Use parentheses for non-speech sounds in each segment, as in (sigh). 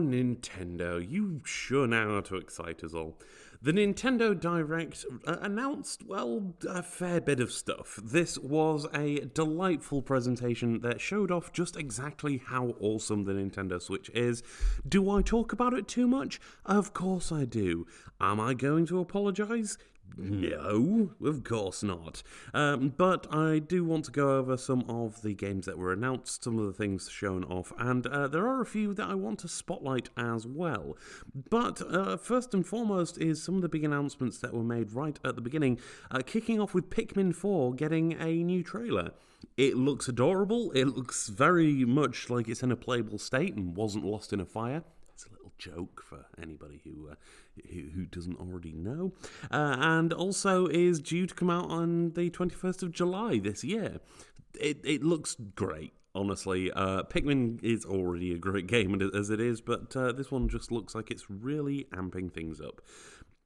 Nintendo, you sure know how to excite us all. The Nintendo Direct uh, announced, well, a fair bit of stuff. This was a delightful presentation that showed off just exactly how awesome the Nintendo Switch is. Do I talk about it too much? Of course I do. Am I going to apologize? No, of course not. Um, but I do want to go over some of the games that were announced, some of the things shown off, and uh, there are a few that I want to spotlight as well. But uh, first and foremost is some of the big announcements that were made right at the beginning, uh, kicking off with Pikmin 4 getting a new trailer. It looks adorable, it looks very much like it's in a playable state and wasn't lost in a fire joke for anybody who uh, who, doesn't already know, uh, and also is due to come out on the 21st of July this year. It, it looks great. Honestly, uh, Pikmin is already a great game as it is, but uh, this one just looks like it's really amping things up.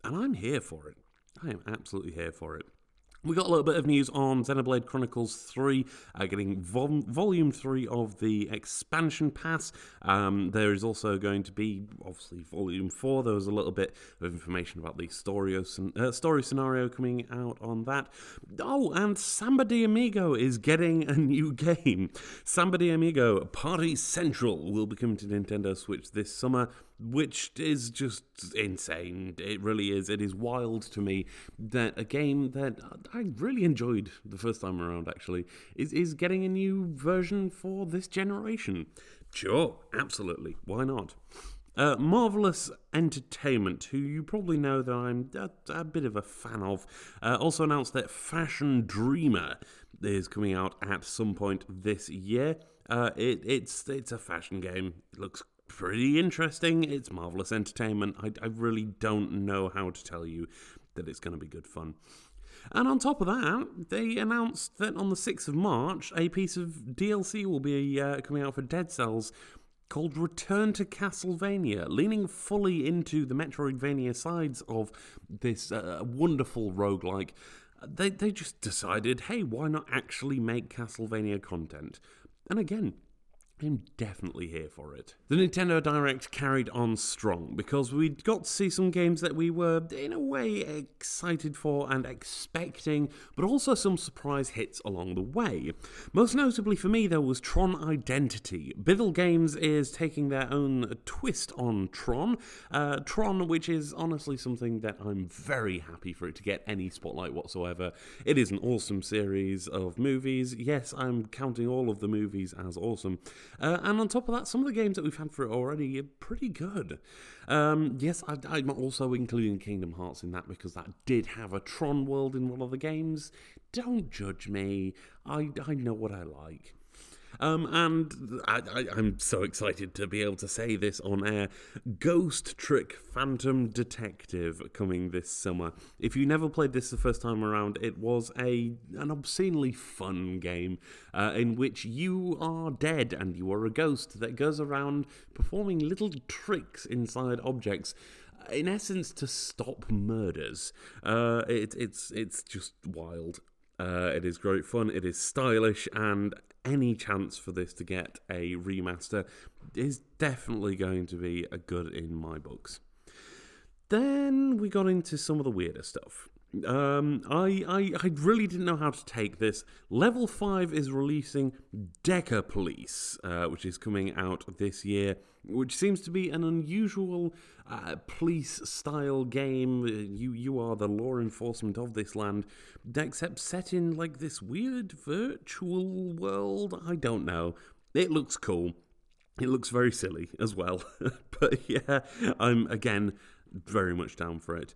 And I'm here for it. I am absolutely here for it. We got a little bit of news on Xenoblade Chronicles 3, uh, getting vol- volume 3 of the expansion pass. Um, there is also going to be, obviously, volume 4. There was a little bit of information about the story, uh, story scenario coming out on that. Oh, and Samba de Amigo is getting a new (laughs) game. Samba de Amigo Party Central will be coming to Nintendo Switch this summer which is just insane. It really is. It is wild to me that a game that I really enjoyed the first time around actually is is getting a new version for this generation. Sure, absolutely. Why not? Uh, Marvelous Entertainment, who you probably know that I'm a, a bit of a fan of, uh, also announced that Fashion Dreamer is coming out at some point this year. Uh, it, it's it's a fashion game. It looks pretty interesting. It's marvelous entertainment. I, I really don't know how to tell you that it's going to be good fun. And on top of that, they announced that on the 6th of March, a piece of DLC will be uh, coming out for Dead Cells called Return to Castlevania, leaning fully into the Metroidvania sides of this uh, wonderful roguelike. They, they just decided, hey, why not actually make Castlevania content? And again, I'm definitely here for it. The Nintendo Direct carried on strong because we got to see some games that we were, in a way, excited for and expecting, but also some surprise hits along the way. Most notably for me, there was Tron Identity. Bithell Games is taking their own twist on Tron. Uh, Tron, which is honestly something that I'm very happy for it to get any spotlight whatsoever. It is an awesome series of movies. Yes, I'm counting all of the movies as awesome. Uh, and on top of that, some of the games that we've had for it already are pretty good. Um, yes, I, am also including Kingdom Hearts in that because that did have a Tron world in one of the games. Don't judge me. I, I know what I like. Um, and I, am so excited to be able to say this on air. Ghost Trick Phantom Detective coming this summer. If you never played this the first time around, it was a an obscenely fun game uh, in which you are dead and you are a ghost that goes around performing little tricks inside objects in essence to stop murders. Uh, it, it's it's just wild. Uh, it is great fun. It is stylish, and any chance for this to get a remaster is definitely going to be a good in my books. Then we got into some of the weirder stuff. Um, I, I, I really didn't know how to take this. Level 5 is releasing Deca Police, uh, which is coming out this year, which seems to be an unusual uh, police style game. You, you are the law enforcement of this land, except set in like this weird virtual world. I don't know. It looks cool. It looks very silly as well. (laughs) but yeah, I'm again very much down for it.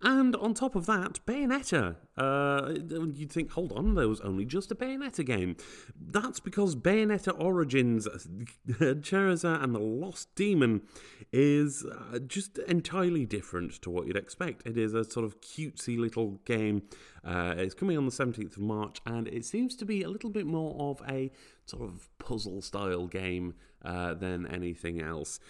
And on top of that, Bayonetta. Uh, you'd think, hold on, there was only just a Bayonetta game. That's because Bayonetta Origins, (laughs) Cereza and the Lost Demon, is uh, just entirely different to what you'd expect. It is a sort of cutesy little game. Uh, it's coming on the 17th of March, and it seems to be a little bit more of a sort of puzzle style game uh, than anything else.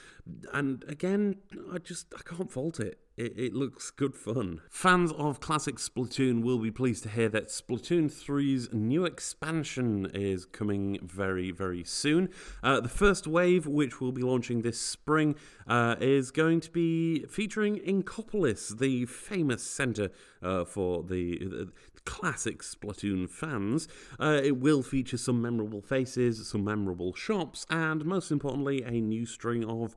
And again, I just I can't fault it. It, it, looks good fun. Fans of classic Splatoon will be pleased to hear that Splatoon 3's new expansion is coming very, very soon. Uh, the first wave, which will be launching this spring, uh, is going to be featuring Inkopolis, the famous centre uh, for the, classic Splatoon fans. Uh, it will feature some memorable faces, some memorable shops, and most importantly, a new string of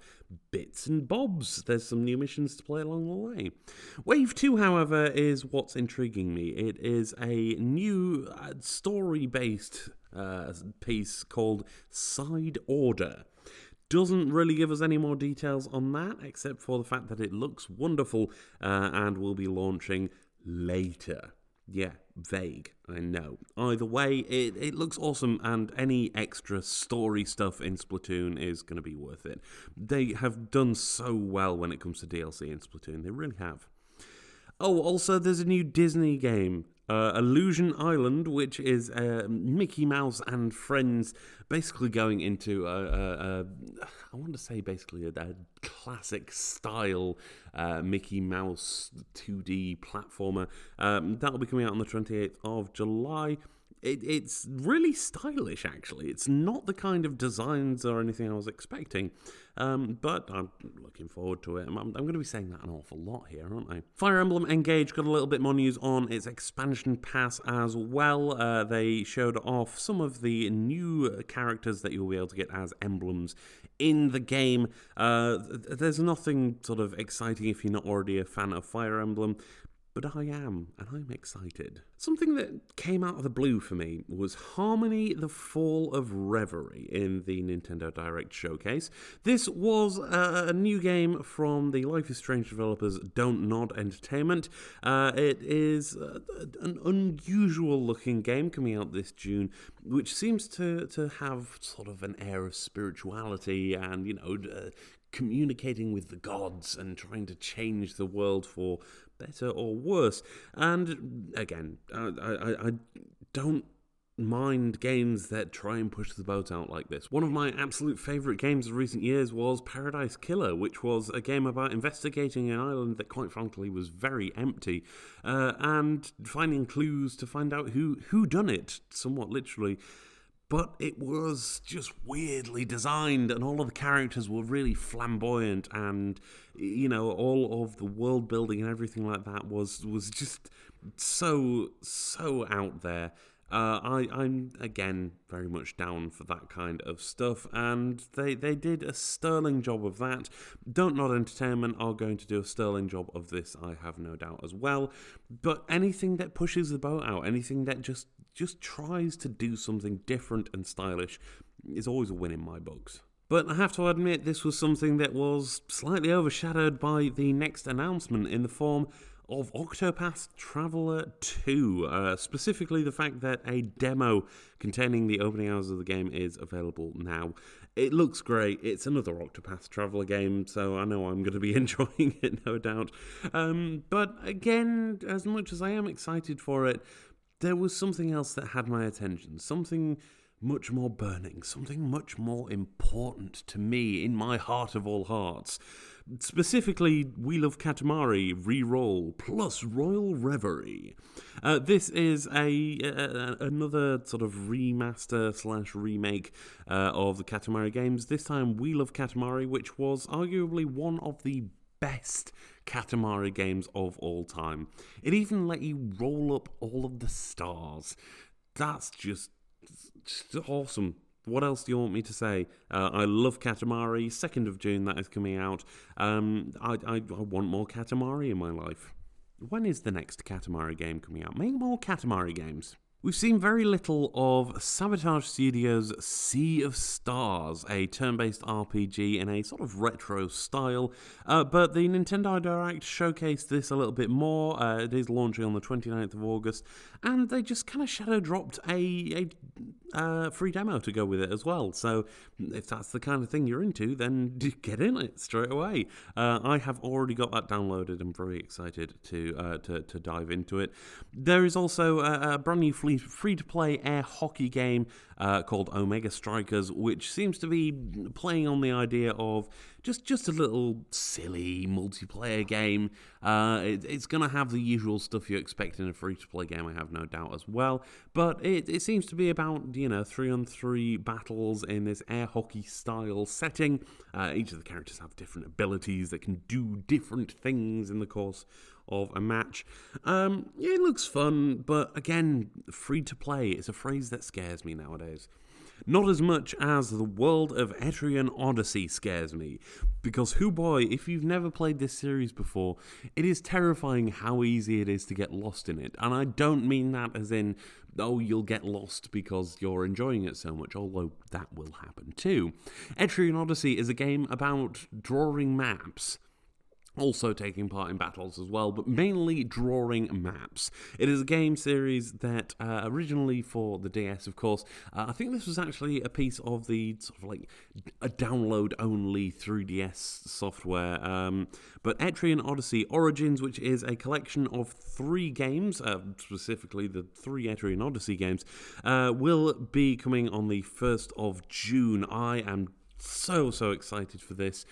bits and bobs. There's some new missions to play along the way. Wave 2, however, is what's intriguing me. It is a new uh, story based uh, piece called Side Order doesn't really give us any more details on that, except for the fact that it looks wonderful uh, and will be launching later. Yeah, vague, I know. Either way, it, it looks awesome, and any extra story stuff in Splatoon is going to be worth it. They have done so well when it comes to DLC in Splatoon, they really have. Oh, also, there's a new Disney game uh, Illusion Island, which is uh, Mickey Mouse and friends basically going into a, a, a I want to say basically a, a classic style uh, Mickey Mouse 2D platformer. Um, that'll be coming out on the 28th of July. It, it's really stylish, actually. It's not the kind of designs or anything I was expecting, um, but I'm looking forward to it. I'm, I'm, going to be saying that an awful lot here, aren't I? Fire Emblem Engage got a little bit more news on its expansion pass as well. Uh, they showed off some of the new characters that you'll be able to get as emblems in the game. Uh, there's nothing sort of exciting if you're not already a fan of Fire Emblem, but I am, and I'm excited. Something that came out of the blue for me was Harmony the Fall of Reverie in the Nintendo Direct showcase. This was a new game from the Life is Strange developers Don't Nod Entertainment. Uh, it is uh, an unusual looking game coming out this June, which seems to, to have sort of an air of spirituality and, you know, uh, communicating with the gods and trying to change the world for better or worse. And again, I, I, I don't mind games that try and push the boat out like this. One of my absolute favourite games of recent years was Paradise Killer, which was a game about investigating an island that, quite frankly, was very empty, uh, and finding clues to find out who who done it, somewhat literally but it was just weirdly designed and all of the characters were really flamboyant and you know all of the world building and everything like that was was just so so out there uh, I, I'm again very much down for that kind of stuff, and they, they did a sterling job of that. Don't Nod Entertainment are going to do a sterling job of this, I have no doubt as well. But anything that pushes the boat out, anything that just just tries to do something different and stylish is always a win in my books. But I have to admit, this was something that was slightly overshadowed by the next announcement in the form of Octopath Traveler 2. Uh, specifically, the fact that a demo containing the opening hours of the game is available now. It looks great. It's another Octopath Traveler game, so I know I'm going to be (laughs) enjoying it, no doubt. Um, but again, as much as I am excited for it, there was something else that had my attention, something much more burning, something much more important to me in my heart of all hearts. Specifically, We Love Katamari re-roll plus Royal Reverie. Uh, this is a, another sort of remaster slash remake uh, of the Katamari games. This time, We Love Katamari, which was arguably one of the best Katamari games of all time. It even let you roll up all of the stars. That's just, just awesome. What else do you want me to say? Uh, I love Katamari. Second of June, that is coming out. Um, I, I, I want more Katamari in my life. When is the next Katamari game coming out? Make more Katamari games. We've seen very little of Sabotage Studios' Sea of Stars, a turn based RPG in a sort of retro style, uh, but the Nintendo Direct showcased this a little bit more. Uh, it is launching on the 29th of August, and they just kind of shadow dropped a, a uh, free demo to go with it as well. So if that's the kind of thing you're into, then (laughs) get in it straight away. Uh, I have already got that downloaded. I'm very excited to uh, to, to dive into it. There is also a, a brand new free to play air hockey game uh, called Omega Strikers, which seems to be playing on the idea of just just a little silly multiplayer game. Uh, it, it's going to have the usual stuff you expect in a free to play game, I have no doubt as well. But it, it seems to be about you know three on three battles in this air hockey style setting. Uh, each of the characters have different abilities that can do different things in the course of a match. Um, it looks fun, but again, free to play is a phrase that scares me nowadays. Not as much as the world of Etrian Odyssey scares me, because who boy, if you've never played this series before, it is terrifying how easy it is to get lost in it. And I don't mean that as in, oh, you'll get lost because you're enjoying it so much, although that will happen too. Etrian Odyssey is a game about drawing maps also taking part in battles as well, but mainly drawing maps. It is a game series that uh, originally for the DS, of course, uh, I think this was actually a piece of the sort of like a download only 3DS software. Um, but Etrian Odyssey Origins, which is a collection of three games, uh, specifically the three Etrian Odyssey games, uh, will be coming on the 1st of June. I am so so excited for this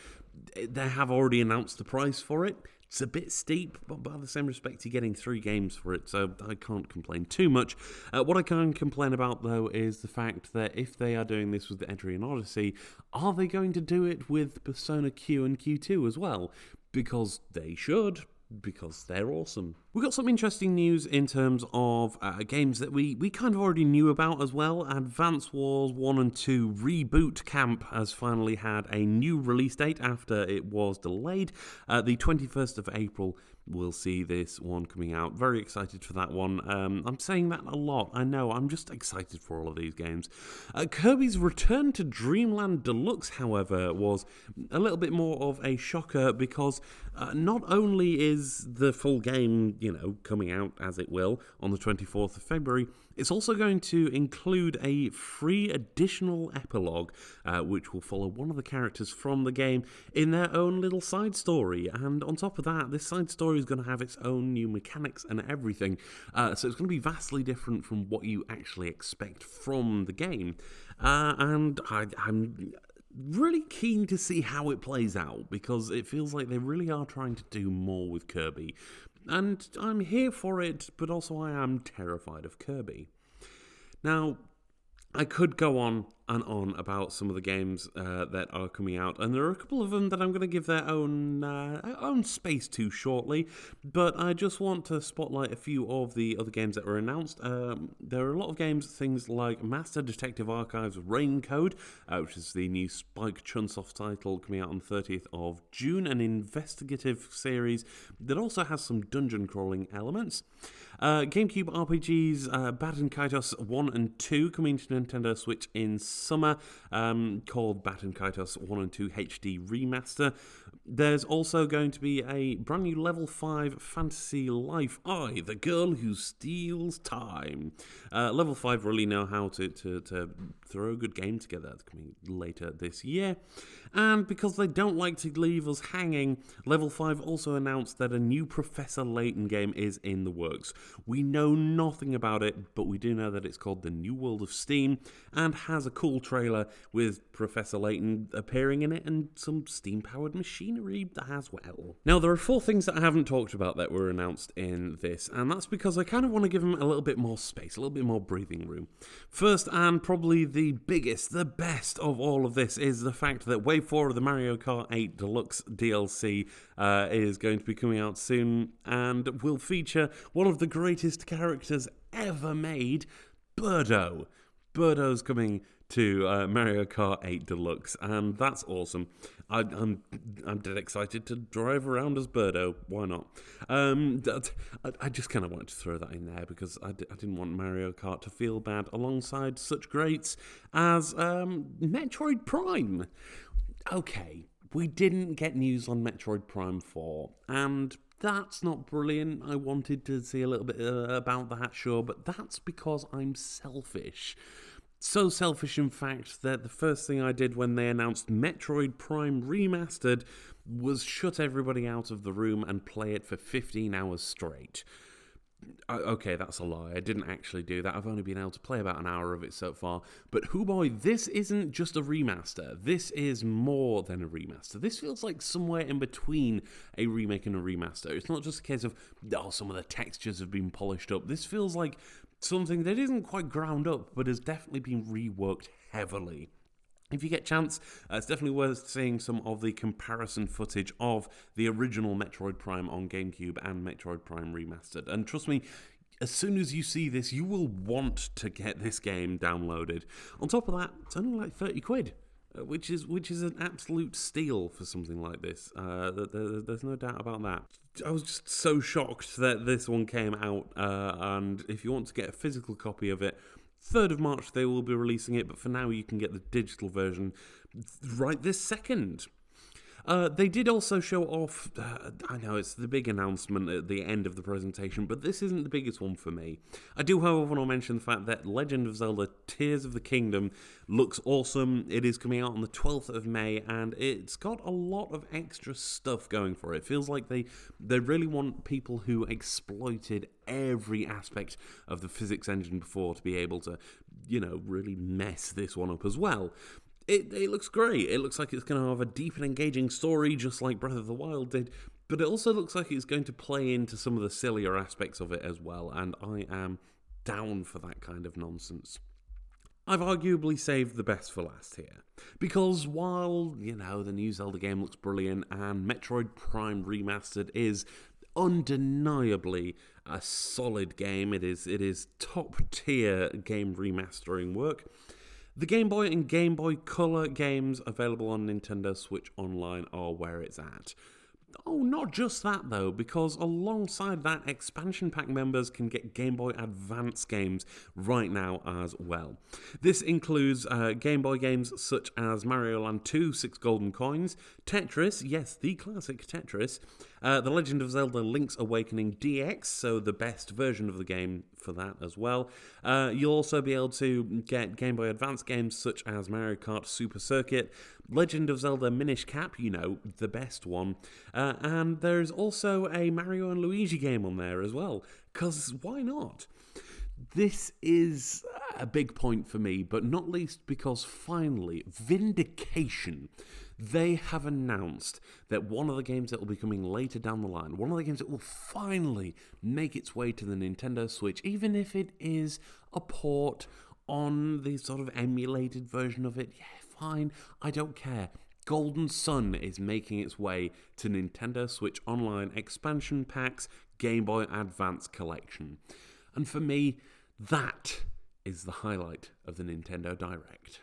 they have already announced the price for it. It's a bit steep, but by the same respect, you're getting three games for it, so I can't complain too much. Uh, what I can complain about, though, is the fact that if they are doing this with the Etrian Odyssey, are they going to do it with Persona Q and Q2 as well? Because they should, because they're awesome. We got some interesting news in terms of uh, games that we, we kind of already knew about as well. Advance Wars 1 and 2 Reboot Camp has finally had a new release date after it was delayed. Uh, the 21st of April we'll see this one coming out. Very excited for that one. Um, I'm saying that a lot. I know. I'm just excited for all of these games. Uh, Kirby's Return to Dreamland Deluxe, however, was a little bit more of a shocker because uh, not only is the full game, you know, coming out as it will on the 24th of February, it's also going to include a free additional epilogue, uh, which will follow one of the characters from the game in their own little side story. And on top of that, this side story is going to have its own new mechanics and everything. Uh, so it's going to be vastly different from what you actually expect from the game. Uh, and I, I'm really keen to see how it plays out because it feels like they really are trying to do more with Kirby and I'm here for it, but also I am terrified of Kirby. Now, I could go on and on about some of the games uh, that are coming out, and there are a couple of them that I'm going to give their own uh, own space to shortly. But I just want to spotlight a few of the other games that were announced. Um, there are a lot of games, things like Master Detective Archives Rain Code, uh, which is the new Spike Chunsoft title coming out on the 30th of June, an investigative series that also has some dungeon crawling elements. Uh, GameCube RPGs uh, Baten Kaitos 1 and 2 coming to Nintendo Switch in summer, um, called Baten Kaitos 1 and 2 HD Remaster. There's also going to be a brand new level 5 fantasy life. I, the girl who steals time. Uh, level 5 really know how to, to, to throw a good game together. Coming later this year. And because they don't like to leave us hanging, Level 5 also announced that a new Professor Layton game is in the works. We know nothing about it, but we do know that it's called The New World of Steam and has a cool trailer with Professor Layton appearing in it and some steam powered machinery as well. Now, there are four things that I haven't talked about that were announced in this, and that's because I kind of want to give them a little bit more space, a little bit more breathing room. First, and probably the biggest, the best of all of this, is the fact that Wave 4 of the Mario Kart 8 Deluxe DLC uh, is going to be coming out soon and will feature one of the greatest characters ever made, Birdo. Birdo's coming to uh, Mario Kart 8 Deluxe, and that's awesome. I, am I'm, I'm dead excited to drive around as Birdo. Why not? Um, that, I, I, just kind of wanted to throw that in there because I d- I didn't want Mario Kart to feel bad alongside such greats as um, Metroid Prime. Okay, we didn't get news on Metroid Prime 4, and that's not brilliant. I wanted to see a little bit uh, about that, sure, but that's because I'm selfish. So selfish, in fact, that the first thing I did when they announced Metroid Prime Remastered was shut everybody out of the room and play it for 15 hours straight. Okay, that's a lie. I didn't actually do that. I've only been able to play about an hour of it so far. But who boy, this isn't just a remaster. This is more than a remaster. This feels like somewhere in between a remake and a remaster. It's not just a case of oh, some of the textures have been polished up. This feels like something that isn't quite ground up, but has definitely been reworked heavily. If you get chance, uh, it's definitely worth seeing some of the comparison footage of the original Metroid Prime on GameCube and Metroid Prime Remastered. And trust me, as soon as you see this, you will want to get this game downloaded. On top of that, it's only like 30 quid. Uh, which is which is an absolute steal for something like this. Uh, there's no doubt about that. I was just so shocked that this one came out, uh, and if you want to get a physical copy of it, 3rd of March they will be releasing it, but for now you can get the digital version right this second. Uh, they did also show off. Uh, I know it's the big announcement at the end of the presentation, but this isn't the biggest one for me. I do, however, want to mention the fact that Legend of Zelda Tears of the Kingdom looks awesome. It is coming out on the 12th of May, and it's got a lot of extra stuff going for it. It feels like they they really want people who exploited every aspect of the physics engine before to be able to, you know, really mess this one up as well it, it looks great. It looks like it's going to have a deep and engaging story, just like Breath of the Wild did. But it also looks like it's going to play into some of the sillier aspects of it as well. And I am down for that kind of nonsense. I've arguably saved the best for last here. Because while, you know, the new Zelda game looks brilliant and Metroid Prime Remastered is undeniably a solid game, it is it is top tier game remastering work. The Game Boy and Game Boy Color games available on Nintendo Switch Online are where it's at. Oh, not just that though, because alongside that, expansion pack members can get Game Boy Advance games right now as well. This includes uh, Game Boy games such as Mario Land 2, Six Golden Coins, Tetris, yes, the classic Tetris, uh, The Legend of Zelda Link's Awakening DX, so the best version of the game for that as well. Uh, you'll also be able to get Game Boy Advance games such as Mario Kart Super Circuit, Legend of Zelda Minish Cap, you know, the best one, uh, and there's also a Mario and Luigi game on there as well, because why not? This is a big point for me, but not least because finally, Vindication they have announced that one of the games that will be coming later down the line, one of the games that will finally make its way to the Nintendo Switch, even if it is a port on the sort of emulated version of it, yeah, fine, I don't care. Golden Sun is making its way to Nintendo Switch Online expansion packs, Game Boy Advance collection. And for me, that is the highlight of the Nintendo Direct.